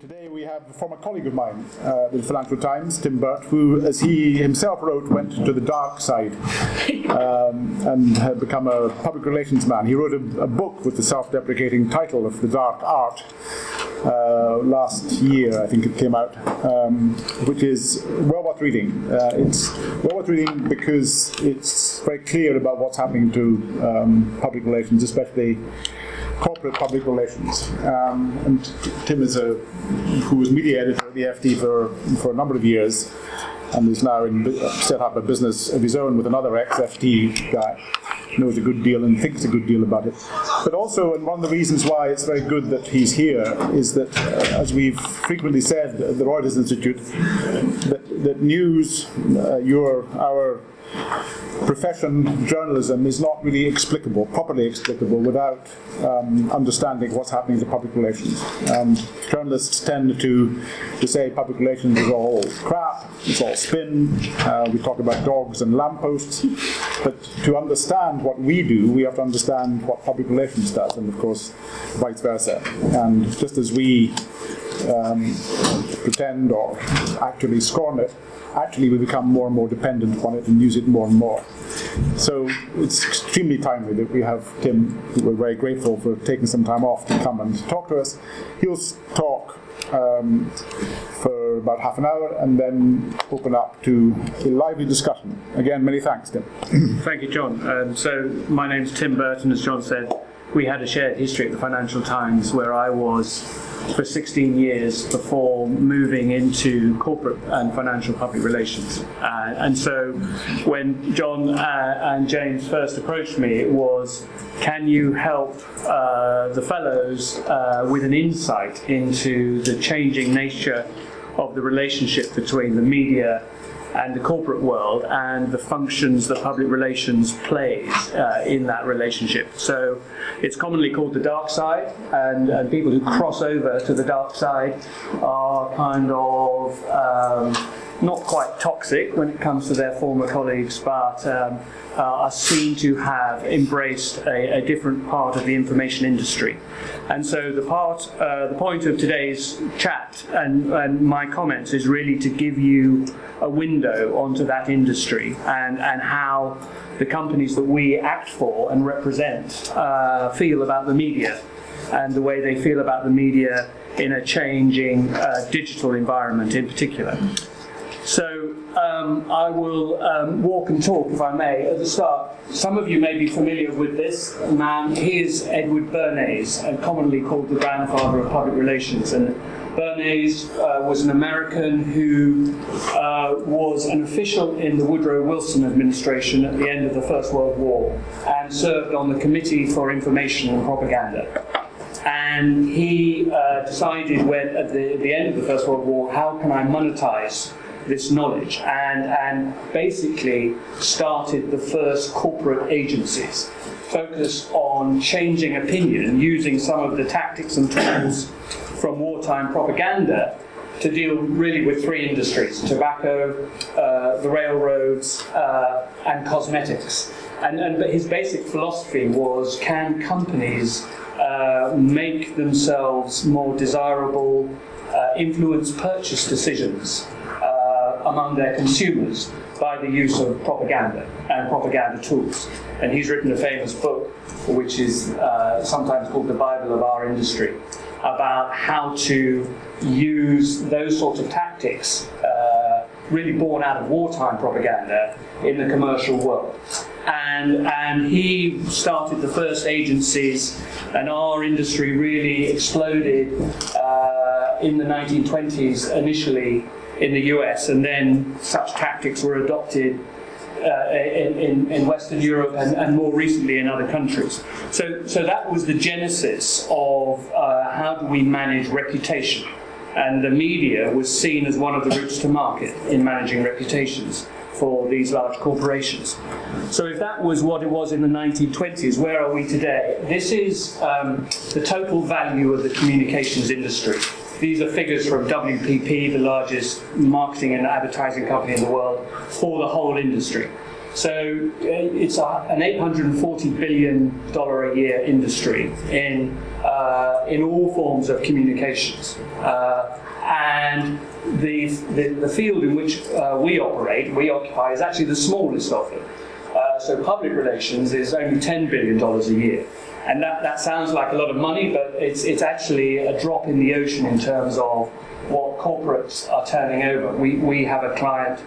Today we have a former colleague of mine uh, the Financial Times, Tim Burt, who, as he himself wrote, went to the dark side um, and had become a public relations man. He wrote a, a book with the self-deprecating title of The Dark Art uh, last year, I think it came out, um, which is well worth reading. Uh, it's well worth reading because it's very clear about what's happening to um, public relations, especially public relations. Um, and Tim is a who was media editor at the FT for for a number of years, and is now in, set up a business of his own with another ex-FT guy. Knows a good deal and thinks a good deal about it. But also, and one of the reasons why it's very good that he's here is that, uh, as we've frequently said at the Reuters Institute, that, that news, uh, your, our profession, journalism, is not really explicable, properly explicable, without um, understanding what's happening to public relations. And journalists tend to, to say public relations is all crap, it's all spin, uh, we talk about dogs and lampposts, but to understand what we do, we have to understand what public relations does, and of course, vice versa. And just as we um, pretend or actually scorn it, actually we become more and more dependent on it and use it more and more. So it's extremely timely that we have Tim, we're very grateful for taking some time off to come and talk to us. He'll talk um, for about half an hour and then open up to a lively discussion. Again, many thanks, Tim. Thank you, John. Um, so my name's Tim Burton, as John said. We had a shared history at the Financial Times where I was for 16 years before moving into corporate and financial public relations. Uh, and so when John uh, and James first approached me, it was can you help uh, the fellows uh, with an insight into the changing nature of the relationship between the media and the corporate world and the functions that public relations plays uh, in that relationship. So it's commonly called the dark side, and, and people who cross over to the dark side are kind of um, not quite toxic when it comes to their former colleagues, but um, uh, are seen to have embraced a, a, different part of the information industry. And so the part, uh, the point of today's chat and, and my comments is really to give you a window onto that industry and, and how the companies that we act for and represent uh, feel about the media and the way they feel about the media in a changing uh, digital environment in particular. So um, I will um, walk and talk, if I may, at the start. Some of you may be familiar with this man. He is Edward Bernays, uh, commonly called the grandfather of public relations. And Bernays uh, was an American who uh, was an official in the Woodrow Wilson administration at the end of the First World War and served on the Committee for Information and Propaganda. And he uh, decided when, at the, the end of the First World War, how can I monetize this knowledge and, and basically started the first corporate agencies focused on changing opinion using some of the tactics and tools from wartime propaganda to deal really with three industries tobacco, uh, the railroads, uh, and cosmetics. And, and but his basic philosophy was can companies uh, make themselves more desirable, uh, influence purchase decisions among their consumers by the use of propaganda and propaganda tools. And he's written a famous book, which is uh, sometimes called the Bible of our industry, about how to use those sorts of tactics, uh, really born out of wartime propaganda, in the commercial world. And, and he started the first agencies, and our industry really exploded uh, in the 1920s initially in the US, and then such tactics were adopted uh, in, in, Western Europe and, and, more recently in other countries. So, so that was the genesis of uh, how do we manage reputation. And the media was seen as one of the routes to market in managing reputations for these large corporations. So, if that was what it was in the 1920s, where are we today? This is um, the total value of the communications industry these are figures from WPP, the largest marketing and advertising company in the world, for the whole industry. So uh, it's a, an 840 billion dollar a year industry in uh, in all forms of communications, uh, and the, the, the, field in which uh, we operate, we occupy, is actually the smallest of them. Uh, so public relations is only $10 billion a year. And that, that sounds like a lot of money, but it's, it's actually a drop in the ocean in terms of what corporates are turning over. We, we have a client,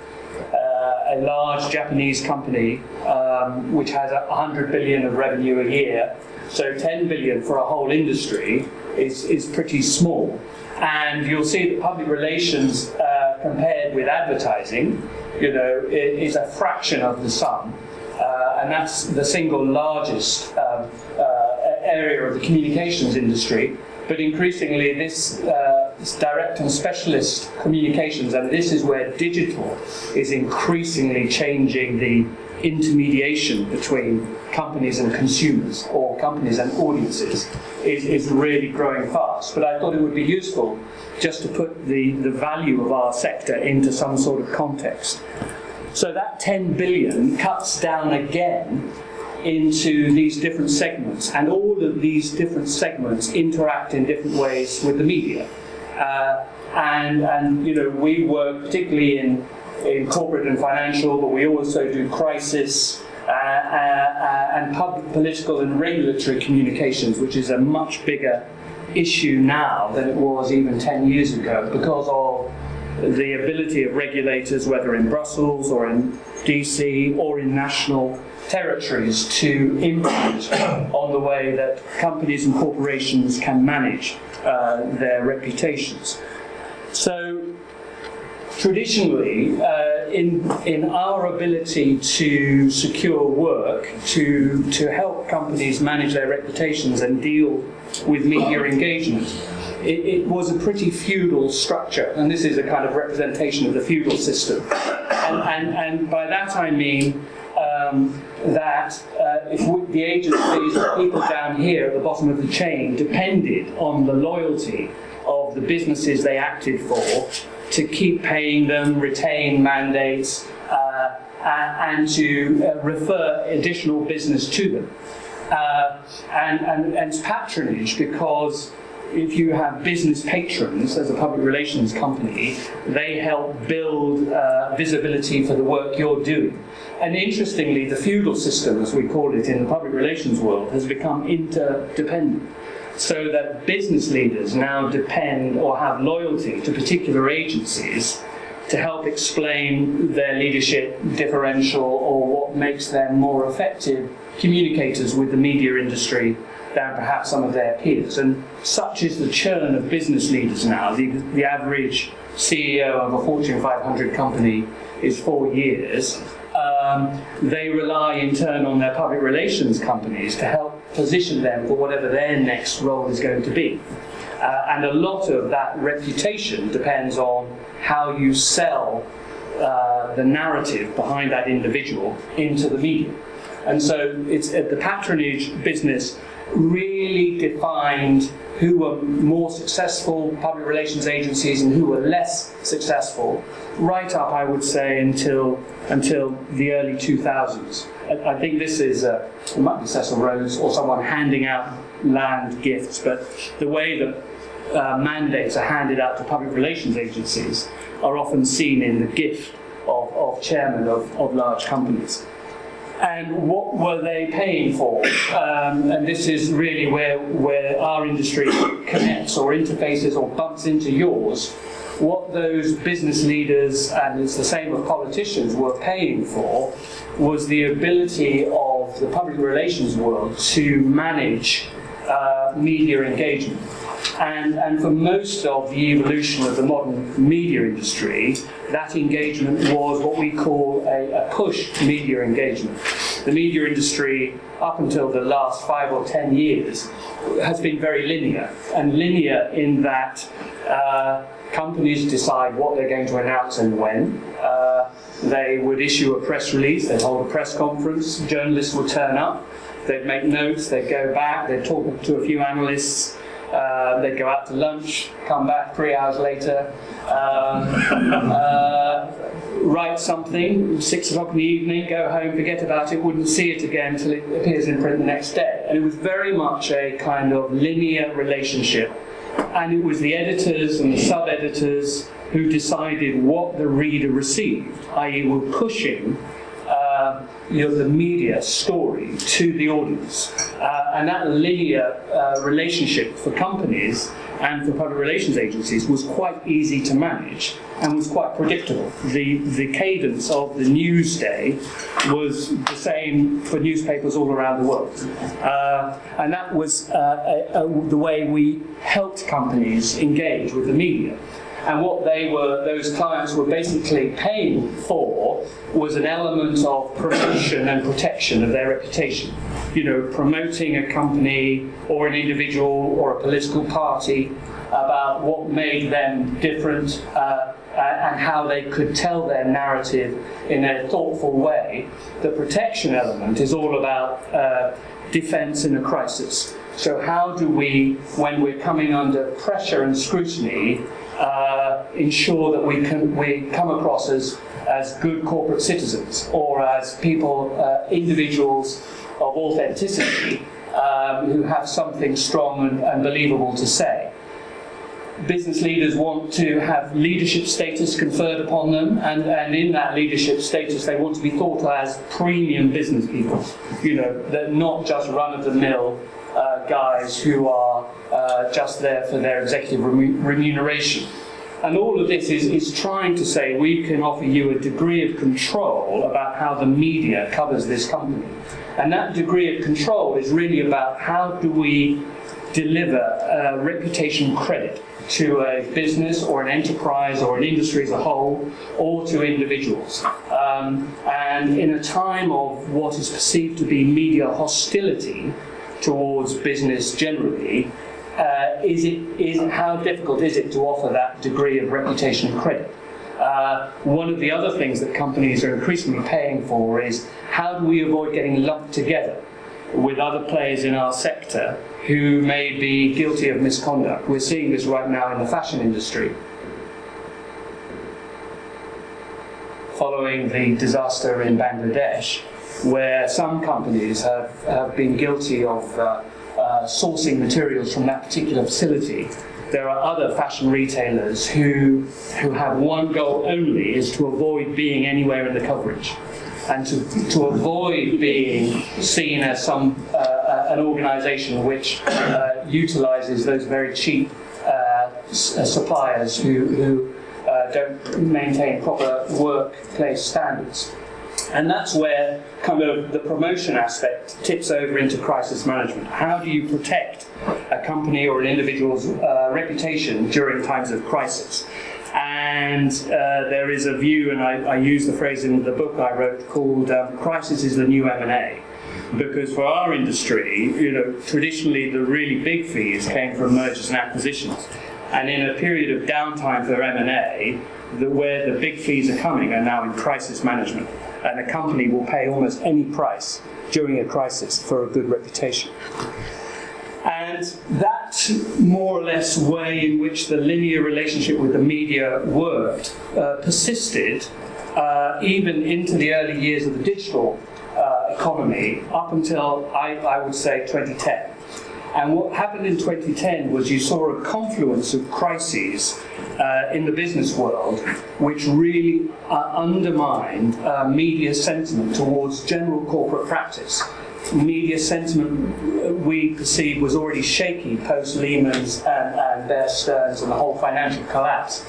uh, a large Japanese company, um, which has 100 billion of revenue a year. So 10 billion for a whole industry is, is pretty small. And you'll see that public relations uh, compared with advertising, you know, is a fraction of the sum. Uh, and that's the single largest um, uh, area of the communications industry. But increasingly, this, uh, this direct and specialist communications, and this is where digital is increasingly changing the intermediation between companies and consumers or companies and audiences is, is really growing fast. But I thought it would be useful just to put the, the value of our sector into some sort of context. So that 10 billion cuts down again into these different segments, and all of these different segments interact in different ways with the media. Uh, and, and you know, we work particularly in in corporate and financial, but we also do crisis uh, uh, and public, political and regulatory communications, which is a much bigger issue now than it was even 10 years ago because of the ability of regulators, whether in Brussels or in DC or in national territories, to influence on the way that companies and corporations can manage uh, their reputations. So traditionally, uh, in, in our ability to secure work, to, to help companies manage their reputations and deal with media engagement, it, it, was a pretty feudal structure, and this is a kind of representation of the feudal system. And, and, and by that I mean um, that uh, if we, the agencies, the people down here at the bottom of the chain, depended on the loyalty of the businesses they acted for to keep paying them, retain mandates, uh, and, to uh, refer additional business to them. Uh, and, and, and patronage because if you have business patrons as a public relations company, they help build uh, visibility for the work you're doing. And interestingly, the feudal system, as we call it in the public relations world, has become interdependent so that business leaders now depend or have loyalty to particular agencies to help explain their leadership differential or what makes them more effective communicators with the media industry than perhaps some of their peers. And such is the churn of business leaders now. The, the average CEO of a Fortune 500 company is four years. Um, they rely in turn on their public relations companies to help position them for whatever their next role is going to be. Uh, and a lot of that reputation depends on how you sell uh, the narrative behind that individual into the media. And so it's uh, the patronage business really defined who were more successful public relations agencies and who were less successful, right up, I would say, until until the early 2000s. I, think this is, uh, it might be Cecil Rhodes or someone handing out land gifts, but the way that uh, mandates are handed out to public relations agencies are often seen in the gift of, of chairmen of, of large companies and what were they paying for? Um, and this is really where, where our industry connects or interfaces or bumps into yours. What those business leaders, and it's the same with politicians, were paying for was the ability of the public relations world to manage uh, media engagement. And, and for most of the evolution of the modern media industry, that engagement was what we call a, a push media engagement. The media industry, up until the last five or ten years, has been very linear. And linear in that uh, companies decide what they're going to announce and when. Uh, they would issue a press release, they'd hold a press conference, journalists would turn up, they'd make notes, they'd go back, they'd talk to a few analysts, uh, they'd go out to lunch, come back three hours later, um, uh, write something, six o'clock in the evening, go home, forget about it, wouldn't see it again until it appears in print the next day. And it was very much a kind of linear relationship and it was the editors and the sub editors who decided what the reader received, i.e., were pushing uh, you know, the media story to the audience. Uh, and that linear uh, relationship for companies and for public relations agencies was quite easy to manage and was quite predictable. The, the cadence of the news day was the same for newspapers all around the world. Uh, and that was uh, a, a, the way we helped companies engage with the media. And what they were, those clients were basically paying for was an element of promotion and protection of their reputation. You know, promoting a company or an individual or a political party about what made them different uh, and how they could tell their narrative in a thoughtful way. The protection element is all about uh, defense in a crisis. So, how do we, when we're coming under pressure and scrutiny, uh, ensure that we can we come across as as good corporate citizens or as people, uh, individuals of authenticity um, who have something strong and, and believable to say business leaders want to have leadership status conferred upon them, and, and in that leadership status, they want to be thought of as premium business people. You know, they're not just run of the mill uh, guys who are uh, just there for their executive remuneration. And all of this is, is trying to say we can offer you a degree of control about how the media covers this company. And that degree of control is really about how do we deliver reputation credit to a business or an enterprise or an industry as a whole or to individuals. Um, and in a time of what is perceived to be media hostility, towards business generally, uh, is it is how difficult is it to offer that degree of reputation and credit? Uh, one of the other things that companies are increasingly paying for is how do we avoid getting lumped together with other players in our sector who may be guilty of misconduct. We're seeing this right now in the fashion industry. Following the disaster in Bangladesh, where some companies have, have been guilty of uh, uh, sourcing materials from that particular facility. There are other fashion retailers who, who have one goal only is to avoid being anywhere in the coverage and to, to avoid being seen as some uh, uh an organization which uh, utilizes those very cheap uh, suppliers who, who don't maintain proper workplace standards. And that's where kind of the promotion aspect tips over into crisis management. How do you protect a company or an individual's uh, reputation during times of crisis? And uh, there is a view, and I, I, use the phrase in the book I wrote called um, "Crisis is the new M&A." Because for our industry, you know, traditionally the really big fees came from mergers and acquisitions, and in a period of downtime for M&A, the, where the big fees are coming are now in crisis management and a company will pay almost any price during a crisis for a good reputation. And that more or less way in which the linear relationship with the media worked uh, persisted uh, even into the early years of the digital uh, economy up until I, I would say 2010. And what happened in 2010 was you saw a confluence of crises uh, in the business world which really uh, undermined uh, media sentiment towards general corporate practice. Media sentiment uh, we perceive was already shaky post Lehman's and, and Bear Stearns and the whole financial collapse.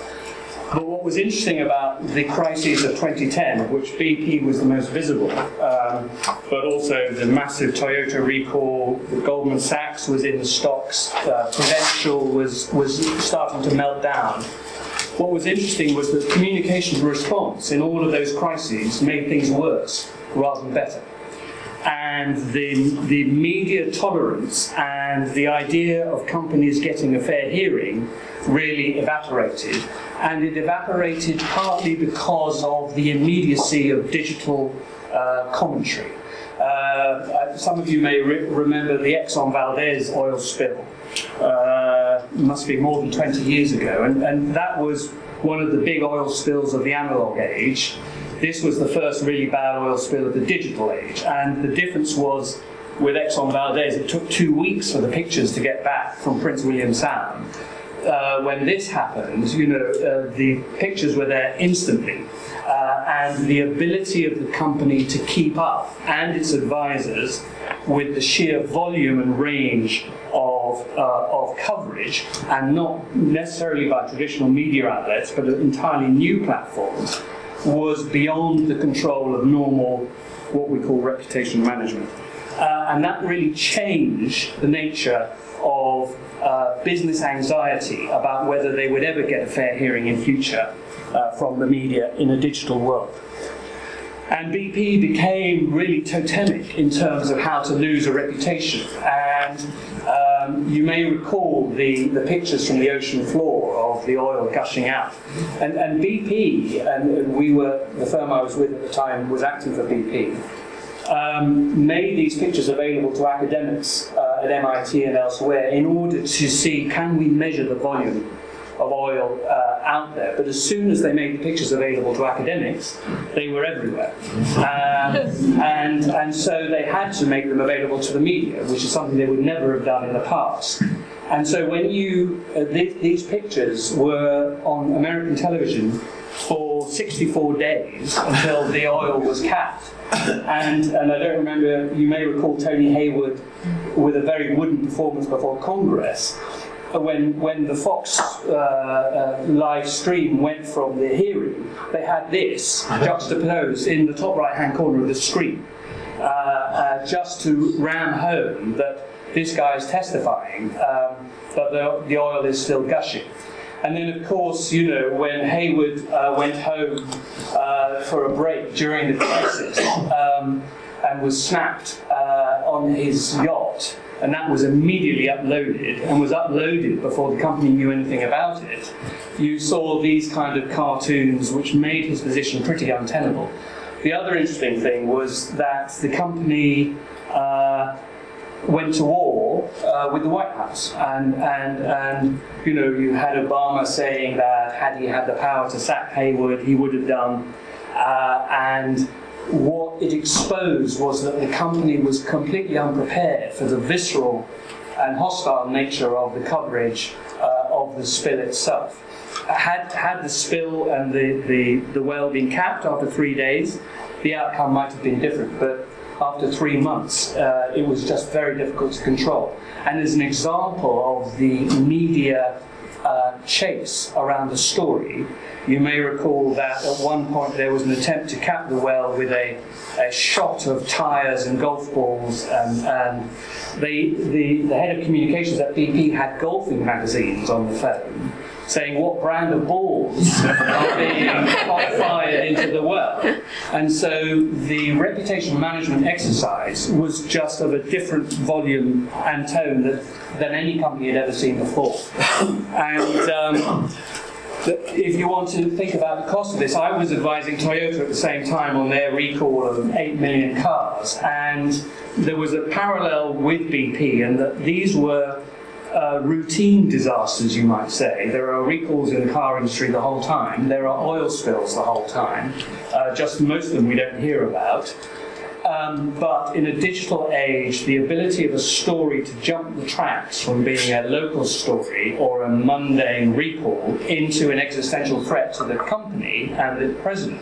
But what was interesting about the crises of 2010, of which BP was the most visible, um, but also the massive Toyota recall, Goldman Sachs was in the stocks, uh, Prudential was, was starting to melt down. What was interesting was that communication response in all of those crises made things worse rather than better and the, the media tolerance and the idea of companies getting a fair hearing really evaporated and it evaporated partly because of the immediacy of digital uh, commentary. Uh, uh, some of you may re- remember the Exxon Valdez oil spill. Uh, must be more than 20 years ago, and, and that was one of the big oil spills of the analog age. This was the first really bad oil spill of the digital age, and the difference was with Exxon Valdez, it took two weeks for the pictures to get back from Prince William Sound uh, when this happened, you know, uh, the pictures were there instantly. Uh, and the ability of the company to keep up and its advisors with the sheer volume and range of, uh, of coverage, and not necessarily by traditional media outlets, but entirely new platforms, was beyond the control of normal, what we call reputation management. Uh, and that really changed the nature of uh, business anxiety about whether they would ever get a fair hearing in future uh, from the media in a digital world. And BP became really totemic in terms of how to lose a reputation. And um, you may recall the, the pictures from the ocean floor of the oil gushing out. And, and BP, and we were, the firm I was with at the time was acting for BP, um, made these pictures available to academics uh, at MIT and elsewhere in order to see can we measure the volume of oil uh, out there. But as soon as they made the pictures available to academics, they were everywhere. Um, and, and so they had to make them available to the media, which is something they would never have done in the past. And so when you, uh, th- these pictures were on American television for 64 days until the oil was capped. And, and I don't remember, you may recall Tony Hayward with a very wooden performance before Congress when when the Fox uh, uh, live stream went from the hearing, they had this juxtaposed in the top right hand corner of the screen, uh, uh, just to ram home that this guy is testifying, um, but the, the oil is still gushing. And then, of course, you know, when Hayward uh, went home uh, for a break during the crisis um, and was snapped on his yacht, and that was immediately uploaded and was uploaded before the company knew anything about it, you saw these kind of cartoons which made his position pretty untenable. The other interesting thing was that the company uh, went to war uh, with the White House, and and and you know you had Obama saying that had he had the power to sack Hayward, he would have done, uh, and what it exposed was that the company was completely unprepared for the visceral and hostile nature of the coverage uh, of the spill itself. Had, had the spill and the, the, the well been capped after three days, the outcome might have been different, but after three months, uh, it was just very difficult to control. And as an example of the media uh, chase around the story, you may recall that at one point there was an attempt to cap the well with a, a shot of tyres and golf balls, and, and the, the, the head of communications at BP had golfing magazines on the phone saying what brand of balls are being fired into the well. And so the reputation management exercise was just of a different volume and tone that, than any company had ever seen before. And um, if you want to think about the cost of this, I was advising Toyota at the same time on their recall of 8 million cars, and there was a parallel with BP, and that these were uh, routine disasters, you might say. There are recalls in the car industry the whole time, there are oil spills the whole time, uh, just most of them we don't hear about. Um, but in a digital age, the ability of a story to jump the tracks from being a local story or a mundane recall into an existential threat to the company and the president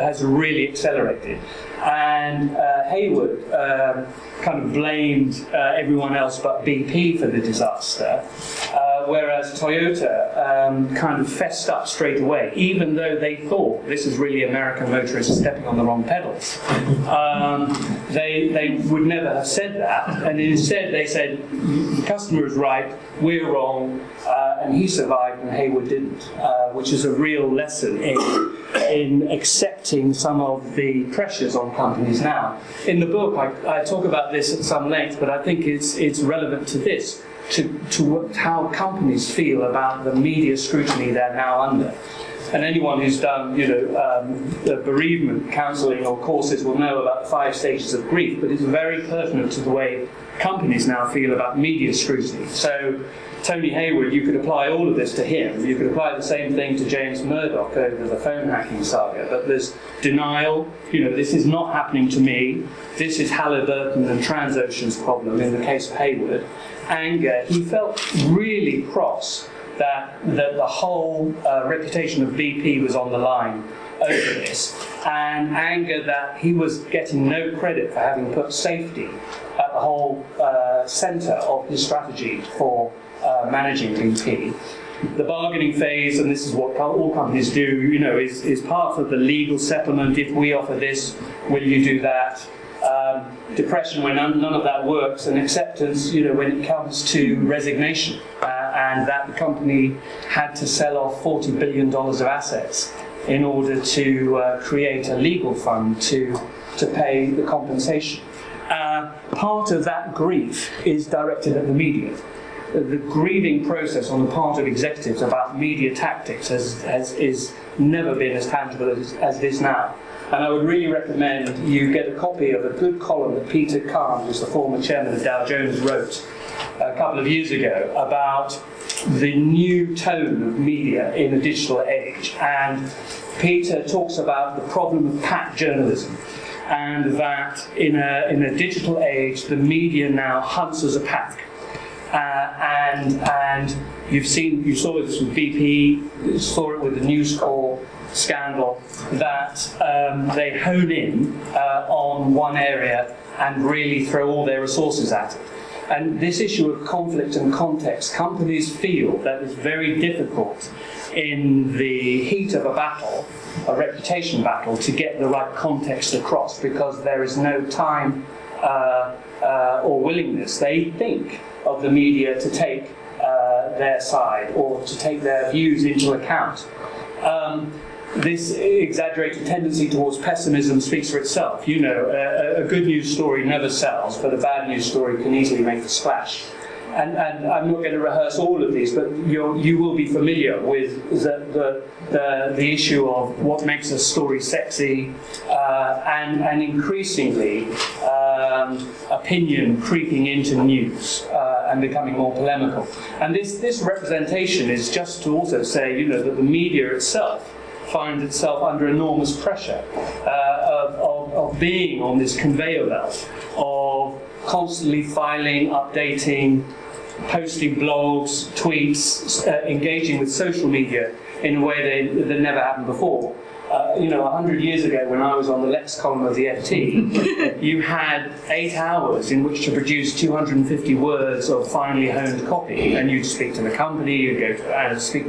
has really accelerated. And uh, Hayward um, kind of blamed uh, everyone else but BP for the disaster, uh, whereas Toyota um, kind of fessed up straight away, even though they thought this is really American motorists stepping on the wrong pedals. Um, they, they would never have said that, and instead they said, the customer is right, we're wrong, uh, and he survived and Hayward didn't, uh, which is a real lesson in, in accepting some of the pressures on companies now. In the book, I, I talk about this at some length, but I think it's, it's relevant to this, to, to how companies feel about the media scrutiny they're now under. And anyone who's done, you know, um, bereavement counselling or courses will know about the five stages of grief, but it's very pertinent to the way companies now feel about media scrutiny. So Tony Hayward, you could apply all of this to him. You could apply the same thing to James Murdoch over the phone hacking saga. But there's denial, you know, this is not happening to me. This is Halliburton and Transocean's problem in the case of Hayward. Anger. He felt really cross that, that the whole uh, reputation of BP was on the line over this, and anger that he was getting no credit for having put safety at the whole uh, centre of his strategy for uh, managing BP. The bargaining phase, and this is what all companies do, you know, is, is part of the legal settlement. If we offer this, will you do that? Um, depression when none, none, of that works, and acceptance, you know, when it comes to resignation, uh, and that the company had to sell off $40 billion of assets in order to uh, create a legal fund to, to pay the compensation. Uh, part of that grief is directed at the media. The grieving process on the part of executives about media tactics has, has is never been as tangible as, as it is now. And I would really recommend you get a copy of a good column that Peter Kann, who's the former chairman of Dow Jones, wrote a couple of years ago about the new tone of media in a digital age. And Peter talks about the problem of pack journalism and that in a, in a digital age, the media now hunts as a pack. Uh, and and you've seen you saw this with BP, saw it with the News Corp scandal that um, they hone in uh, on one area and really throw all their resources at it. And this issue of conflict and context, companies feel that it's very difficult in the heat of a battle, a reputation battle, to get the right context across because there is no time uh, uh, or willingness, they think, of the media to take uh, their side or to take their views into account. Um, this exaggerated tendency towards pessimism speaks for itself. You know, a, a, good news story never sells, but a bad news story can easily make a splash. And, and I'm not going to rehearse all of these, but you you will be familiar with the, the, the, the, issue of what makes a story sexy, uh, and, and increasingly um, opinion creeping into news uh, and becoming more polemical. And this, this representation is just to also say, you know, that the media itself finds itself under enormous pressure uh, of, of, of, being on this conveyor belt of constantly filing, updating, posting blogs, tweets, uh, engaging with social media in a way that, that never happened before. Uh, you know, 100 years ago when I was on the Lex column of the FT, you had eight hours in which to produce 250 words of finely honed copy. And you'd speak to the company, you'd go to uh, speak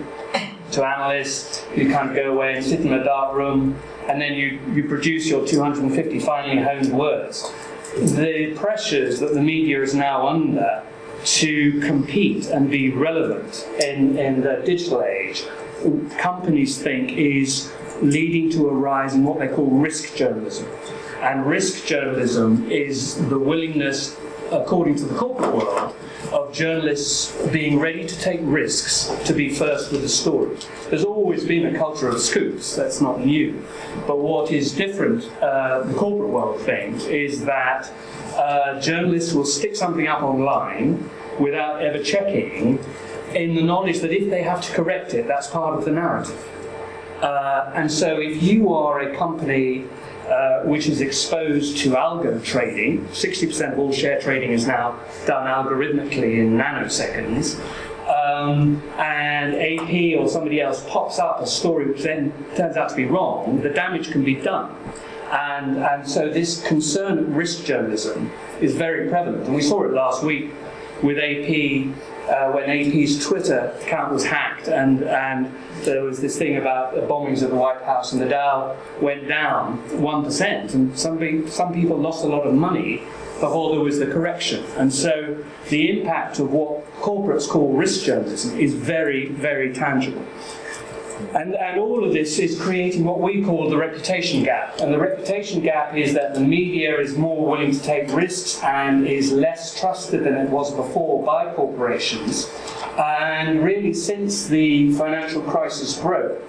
to analysts, you kind of go away and sit in a dark room, and then you, you produce your 250 finely honed words. The pressures that the media is now under to compete and be relevant in, in the digital age, companies think is leading to a rise in what they call risk journalism. And risk journalism is the willingness, according to the corporate world, of journalists being ready to take risks to be first with the story. There's always been a culture of scoops, that's not new. But what is different, uh, the corporate world thinks, is that uh, journalists will stick something up online without ever checking, in the knowledge that if they have to correct it, that's part of the narrative. Uh, and so if you are a company uh, which is exposed to algo trading. 60% of all share trading is now done algorithmically in nanoseconds. Um, and AP or somebody else pops up a story which then turns out to be wrong, the damage can be done. And, and so this concern of risk journalism is very prevalent. And we saw it last week with AP uh, when AP's Twitter account was hacked and, and there was this thing about the bombings of the White House and the Dow went down 1%, and some, some people lost a lot of money before there was the correction. And so the impact of what corporates call risk journalism is very, very tangible. And, and all of this is creating what we call the reputation gap. And the reputation gap is that the media is more willing to take risks and is less trusted than it was before by corporations. And really, since the financial crisis broke,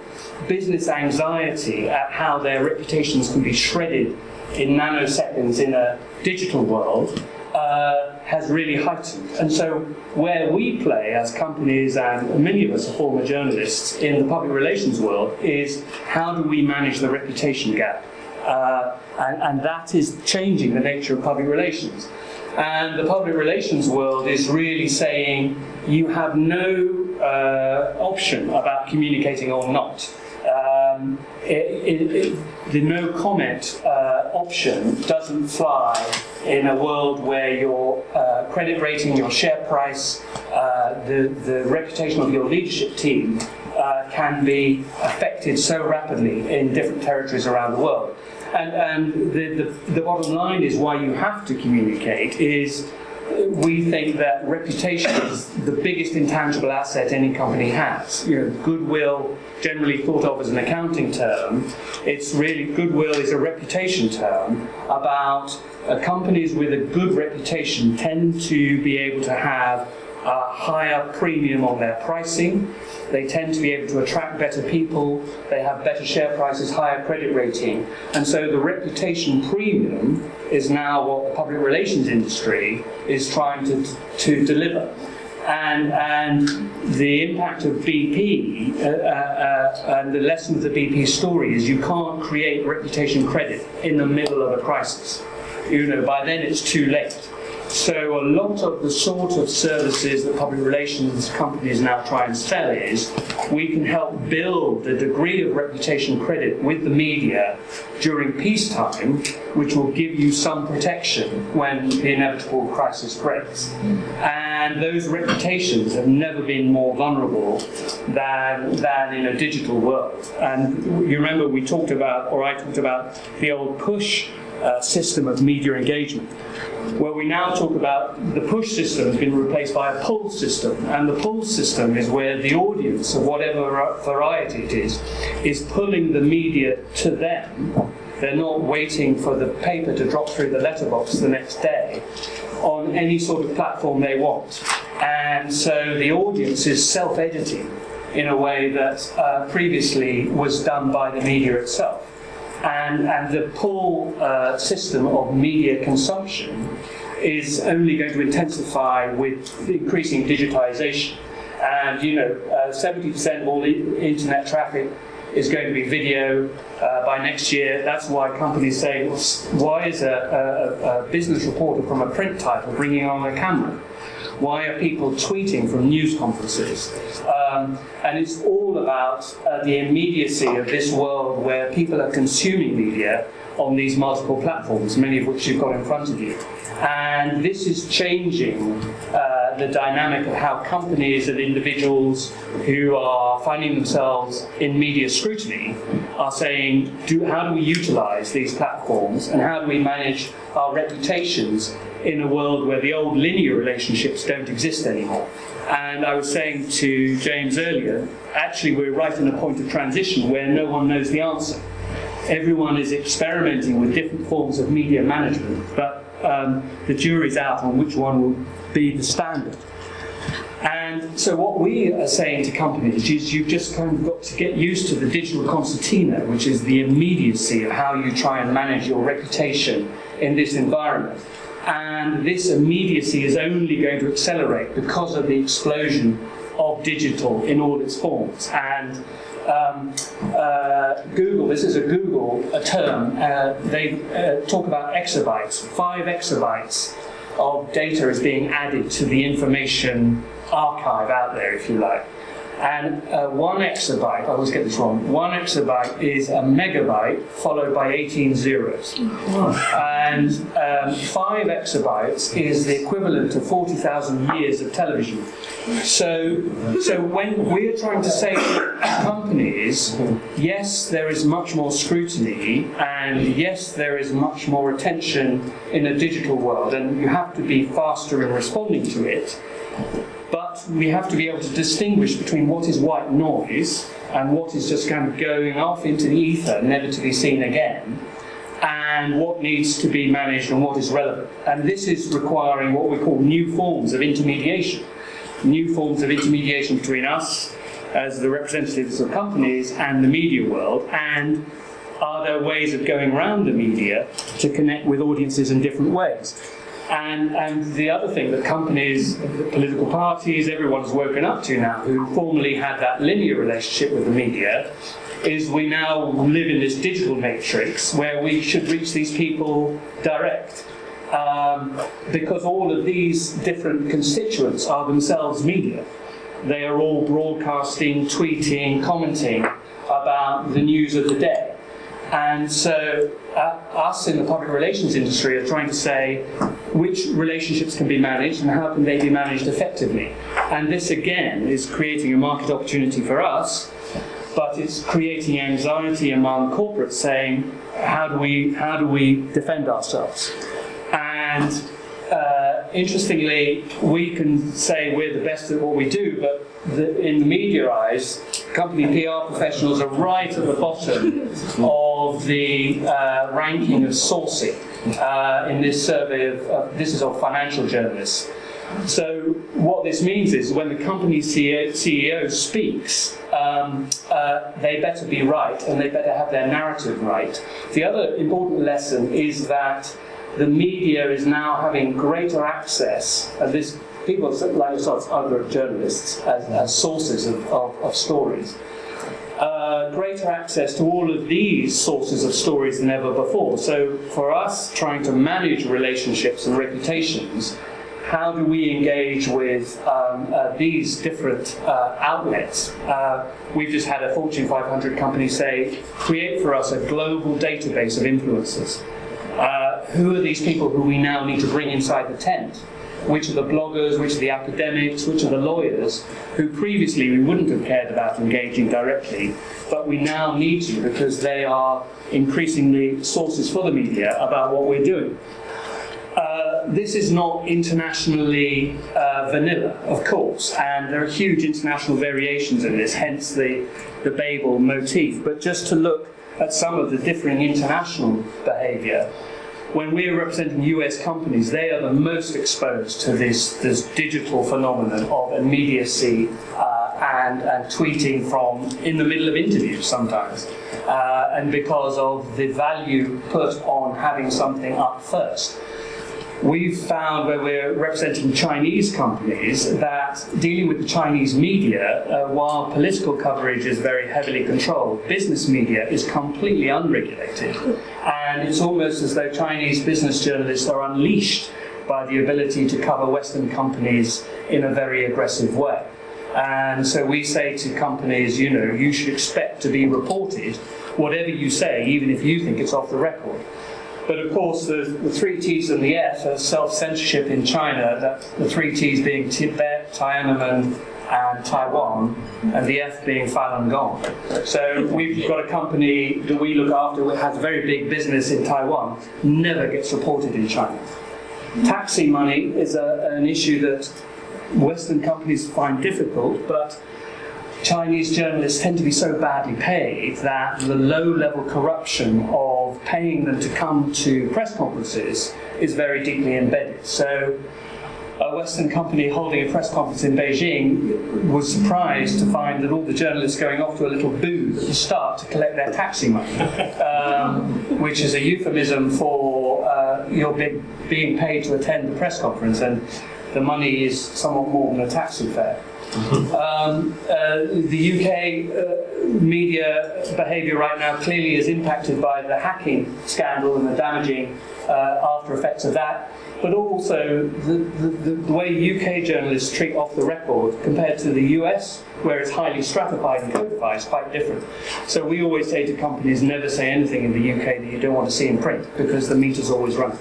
business anxiety at how their reputations can be shredded in nanoseconds in a digital world uh, has really heightened. And so, where we play as companies, and many of us are former journalists in the public relations world, is how do we manage the reputation gap? Uh, and, and that is changing the nature of public relations. And the public relations world is really saying you have no uh, option about communicating or not. Um, it, it, it, the no comment uh, option doesn't fly in a world where your uh, credit rating, your share price, uh, the, the reputation of your leadership team uh, can be affected so rapidly in different territories around the world. And, and the, the, the bottom line is why you have to communicate is we think that reputation is the biggest intangible asset any company has. You know, goodwill, generally thought of as an accounting term, it's really goodwill is a reputation term about uh, companies with a good reputation tend to be able to have a higher premium on their pricing. They tend to be able to attract better people. They have better share prices, higher credit rating. And so the reputation premium is now what the public relations industry is trying to, to deliver. And, and the impact of BP uh, uh, uh, and the lesson of the BP story is you can't create reputation credit in the middle of a crisis. You know, by then it's too late. So a lot of the sort of services that public relations companies now try and sell is we can help build the degree of reputation credit with the media during peacetime, which will give you some protection when the inevitable crisis breaks. And those reputations have never been more vulnerable than, than in a digital world. And you remember we talked about, or I talked about, the old push uh, system of media engagement where we now talk about the push system has been replaced by a pull system. And the pull system is where the audience, of whatever variety it is, is pulling the media to them. They're not waiting for the paper to drop through the letterbox the next day on any sort of platform they want. And so the audience is self editing in a way that uh, previously was done by the media itself and, and the pull uh, system of media consumption is only going to intensify with increasing digitization. And you know, uh, 70% of all internet traffic is going to be video uh, by next year. That's why companies say, why is a, a, a business reporter from a print title bringing on a camera? Why are people tweeting from news conferences? Um, and it's all about uh, the immediacy of this world where people are consuming media on these multiple platforms, many of which you've got in front of you. And this is changing uh, the dynamic of how companies and individuals who are finding themselves in media scrutiny are saying, do, how do we utilize these platforms and how do we manage our reputations in a world where the old linear relationships don't exist anymore. And I was saying to James earlier, actually, we're right in a point of transition where no one knows the answer. Everyone is experimenting with different forms of media management, but um, the jury's out on which one will be the standard. And so, what we are saying to companies is you've just kind of got to get used to the digital concertina, which is the immediacy of how you try and manage your reputation in this environment and this immediacy is only going to accelerate because of the explosion of digital in all its forms. And um, uh, Google, this is a Google a term, uh, they uh, talk about exabytes. Five exabytes of data is being added to the information archive out there, if you like. And uh, one exabyte, I always get this wrong, one exabyte is a megabyte followed by 18 zeros. And um, five exabytes is the equivalent of 40,000 years of television. So, so when we're trying to say to companies, yes, there is much more scrutiny, and yes, there is much more attention in a digital world, and you have to be faster in responding to it we have to be able to distinguish between what is white noise and what is just kind of going off into the ether, never to be seen again, and what needs to be managed and what is relevant. And this is requiring what we call new forms of intermediation, new forms of intermediation between us as the representatives of companies and the media world, and are there ways of going around the media to connect with audiences in different ways? And, and the other thing that companies, political parties, everyone's woken up to now, who formerly had that linear relationship with the media, is we now live in this digital matrix where we should reach these people direct. Um, because all of these different constituents are themselves media. they are all broadcasting, tweeting, commenting about the news of the day. And so, uh, us in the public relations industry are trying to say which relationships can be managed and how can they be managed effectively. And this, again, is creating a market opportunity for us, but it's creating anxiety among corporates saying, how do we, how do we defend ourselves? And uh, interestingly, we can say we're the best at what we do, but the, in the media eyes, company PR professionals are right at the bottom of the uh, ranking of sourcing uh, in this survey of, this is of financial journalists. So what this means is when the company CEO, CEO speaks, um, uh, they better be right and they better have their narrative right. The other important lesson is that the media is now having greater access, and this people like yourselves, other journalists, as, as sources of, of, of stories. Uh, greater access to all of these sources of stories than ever before. So, for us trying to manage relationships and reputations, how do we engage with um, uh, these different uh, outlets? Uh, we've just had a Fortune 500 company say, create for us a global database of influencers. Uh, who are these people who we now need to bring inside the tent? Which are the bloggers, which are the academics, which are the lawyers, who previously we wouldn't have cared about engaging directly, but we now need to because they are increasingly sources for the media about what we're doing. Uh, this is not internationally uh, vanilla, of course, and there are huge international variations in this, hence the, the Babel motif. But just to look at some of the differing international behaviour, when we're representing US companies, they are the most exposed to this, this digital phenomenon of immediacy uh, and, and tweeting from in the middle of interviews sometimes. Uh, and because of the value put on having something up first we've found where we're representing Chinese companies that dealing with the Chinese media, uh, while political coverage is very heavily controlled, business media is completely unregulated. And it's almost as though Chinese business journalists are unleashed by the ability to cover Western companies in a very aggressive way. And so we say to companies, you know, you should expect to be reported whatever you say, even if you think it's off the record. But of course, the, the three T's and the F are self censorship in China, that the three T's being Tibet, Tiananmen, and Taiwan, and the F being Falun Gong. So we've got a company that we look after that has a very big business in Taiwan, never gets reported in China. Taxi money is a, an issue that Western companies find difficult, but Chinese journalists tend to be so badly paid that the low level corruption of paying them to come to press conferences is very deeply embedded. So, a Western company holding a press conference in Beijing was surprised to find that all the journalists going off to a little booth the start to collect their taxi money, um, which is a euphemism for uh, you're being paid to attend the press conference, and the money is somewhat more than a taxi fare. Um, uh, the UK uh, media behaviour right now clearly is impacted by the hacking scandal and the damaging uh, after effects of that, but also the, the, the, way UK journalists treat off the record compared to the US, where it's highly stratified and codified, is quite different. So we always say to companies never say anything in the UK that you don't want to see in print because the meter's always running.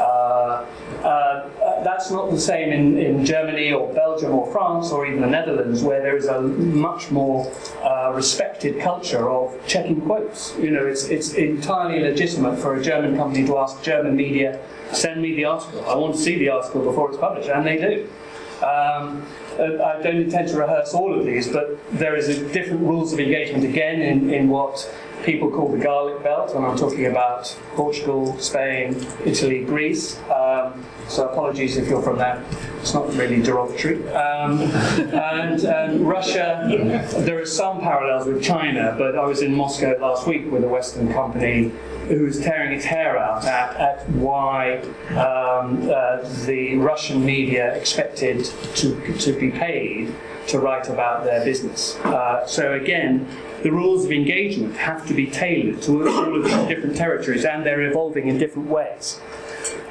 Uh, uh, that's not the same in, in Germany or Belgium or France or even the Netherlands, where there is a much more uh, respected culture of checking quotes. You know, it's, it's entirely legitimate for a German company to ask German media, send me the article. I want to see the article before it's published, and they do. Um, uh, I don't intend to rehearse all of these, but there is different rules of engagement again in, in what people call the garlic belt, and I'm talking about Portugal, Spain, Italy, Greece. Um, so apologies if you're from that. It's not really derogatory. Um, and, and Russia, there are some parallels with China, but I was in Moscow last week with a Western company who was tearing its hair out at, at why um, uh, the Russian media expected to, to be paid to write about their business. Uh, so again, the rules of engagement have to be tailored to all of these different territories and they're evolving in different ways.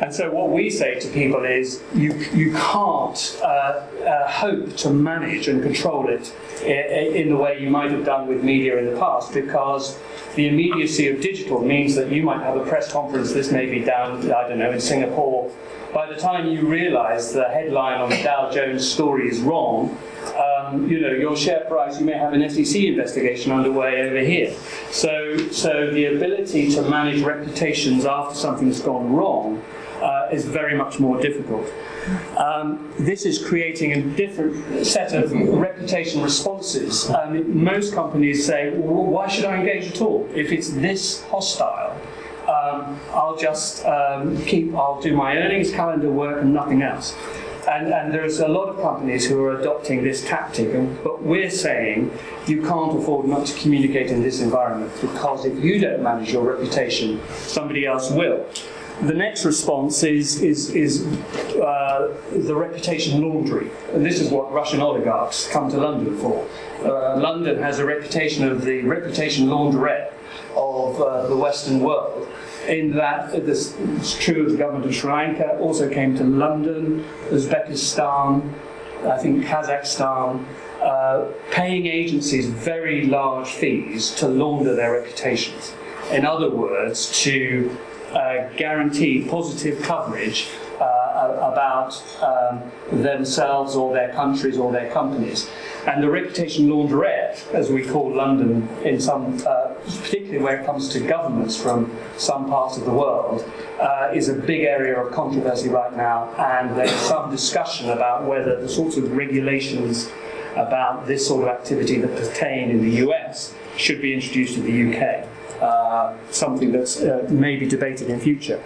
And so what we say to people is you, you can't uh, uh, hope to manage and control it in, in the way you might have done with media in the past because the immediacy of digital means that you might have a press conference, this may be down, I don't know, in Singapore. By the time you realize the headline on the Dow Jones story is wrong, um, you know, your share price, you may have an SEC investigation underway over here. So, so the ability to manage reputations after something's gone wrong uh, is very much more difficult. Um, this is creating a different set of reputation responses. Um, most companies say, well, why should I engage at all? If it's this hostile, um, I'll just um, keep, I'll do my earnings calendar work and nothing else. And, and, there's a lot of companies who are adopting this tactic, and, but we're saying you can't afford not to communicate in this environment because if you don't manage your reputation, somebody else will. The next response is, is, is uh, the reputation laundry. And this is what Russian oligarchs come to London for. Uh, London has a reputation of the reputation laundrette of uh, the Western world. In that, this, it's true of the government of Sri Lanka, also came to London, Uzbekistan, I think Kazakhstan, uh, paying agencies very large fees to launder their reputations. In other words, to uh, guarantee positive coverage uh, about um, themselves or their countries or their companies. And the reputation launderette, as we call London in some, uh, particularly where it comes to governments from some parts of the world, uh, is a big area of controversy right now. And there's some discussion about whether the sorts of regulations about this sort of activity that pertain in the US should be introduced in the UK uh, something that's uh, maybe debated in future.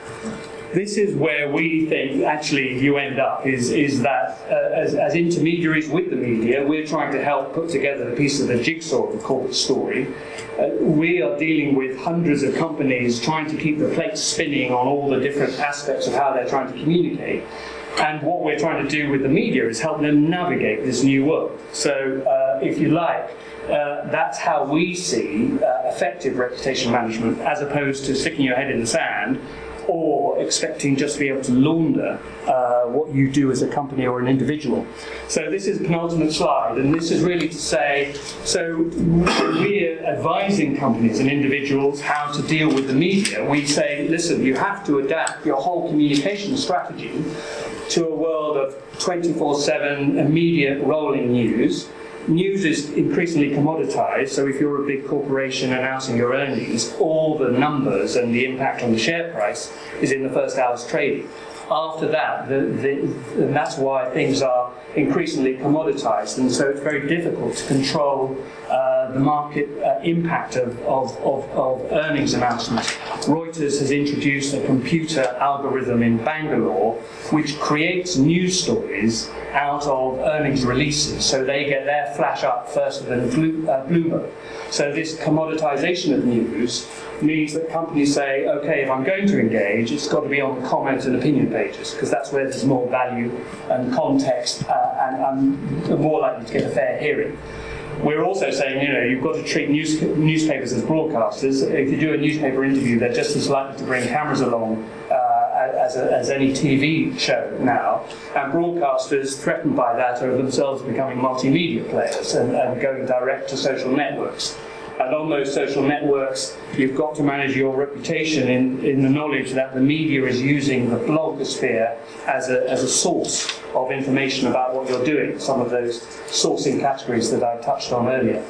This is where we think actually you end up is, is that uh, as, as intermediaries with the media, we're trying to help put together the piece of the jigsaw of the corporate story. Uh, we are dealing with hundreds of companies trying to keep the plate spinning on all the different aspects of how they're trying to communicate. And what we're trying to do with the media is help them navigate this new world. So, uh, if you like, uh, that's how we see uh, effective reputation management as opposed to sticking your head in the sand or expecting just to be able to launder uh, what you do as a company or an individual. So this is the penultimate slide, and this is really to say, so we're advising companies and individuals how to deal with the media. We say, listen, you have to adapt your whole communication strategy to a world of 24-7 immediate rolling news news is increasingly commoditized, so if you're a big corporation announcing your earnings, all the numbers and the impact on the share price is in the first hour's trading. After that, the, the, and that's why things are increasingly commoditized, and so it's very difficult to control uh, the market uh, impact of, of, of, of, earnings announcements. Reuters has introduced a computer algorithm in Bangalore which creates news stories out of earnings releases, so they get their flash up first than uh, Bloomberg. So this commoditization of news means that companies say, okay, if I'm going to engage, it's got to be on the comment and opinion pages, because that's where there's more value and context uh, and, and more likely to get a fair hearing. We're also saying, you know, you've got to treat news, newspapers as broadcasters. If you do a newspaper interview, they're just as likely to bring cameras along uh, as, a, as any TV show now. And broadcasters threatened by that are themselves becoming multimedia players and, and going direct to social networks. And on those social networks, you've got to manage your reputation in, in the knowledge that the media is using the blogosphere as a, as a source of information about what you're doing, some of those sourcing categories that I touched on earlier.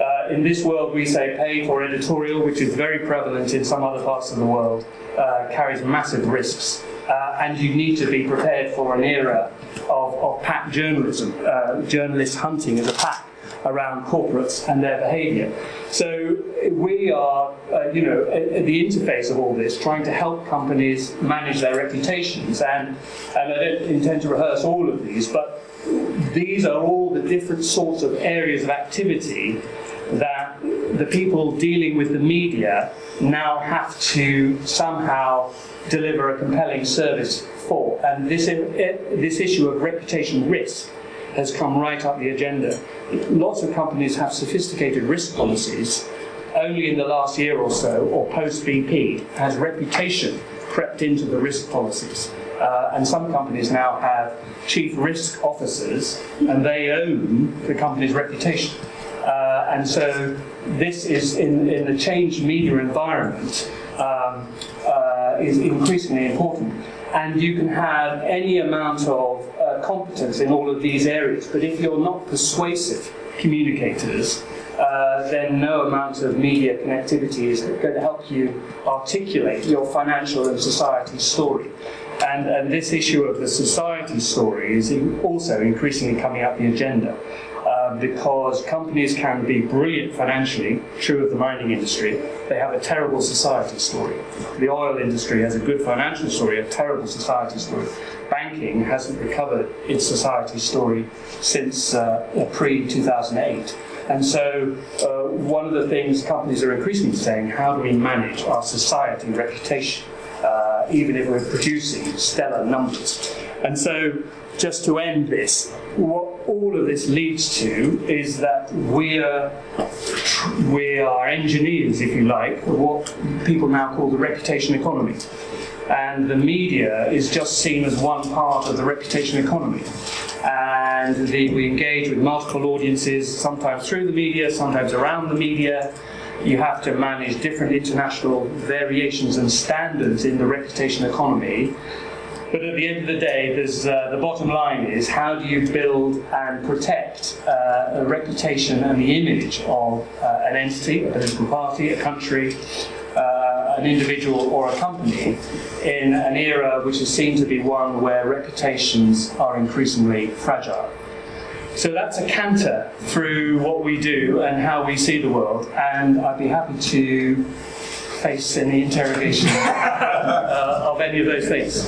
Uh, in this world, we say pay for editorial, which is very prevalent in some other parts of the world, uh, carries massive risks. Uh, and you need to be prepared for an era of, of pack journalism, uh, journalists hunting as a pack around corporates and their behaviour. So we are, uh, you know, at, the interface of all this, trying to help companies manage their reputations. And, and I don't intend to rehearse all of these, but these are all the different sorts of areas of activity that the people dealing with the media now have to somehow deliver a compelling service for. And this, this issue of reputation risk has come right up the agenda. Lots of companies have sophisticated risk policies. Only in the last year or so, or post BP, has reputation crept into the risk policies. Uh, and some companies now have chief risk officers, and they own the company's reputation. Uh, and so this is in, in the changed media environment um, uh, is increasingly important. And you can have any amount of uh, competence in all of these areas, but if you're not persuasive communicators, uh, then no amount of media connectivity is going to help you articulate your financial and society story. And, and this issue of the society story is also increasingly coming up the agenda. Uh, because companies can be brilliant financially, true of the mining industry, they have a terrible society story. The oil industry has a good financial story, a terrible society story. Banking hasn't recovered its society story since uh, pre 2008. And so, uh, one of the things companies are increasingly saying how do we manage our society reputation, uh, even if we're producing stellar numbers? And so, just to end this, what all of this leads to is that we are, we are engineers, if you like, of what people now call the reputation economy. And the media is just seen as one part of the reputation economy and the, we engage with multiple audiences, sometimes through the media, sometimes around the media. You have to manage different international variations and standards in the reputation economy. But at the end of the day, there's, uh, the bottom line is how do you build and protect uh, a reputation and the image of uh, an entity, a political party, a country, an individual or a company in an era which is seen to be one where reputations are increasingly fragile. So that's a canter through what we do and how we see the world, and I'd be happy to face any interrogation uh, of any of those things.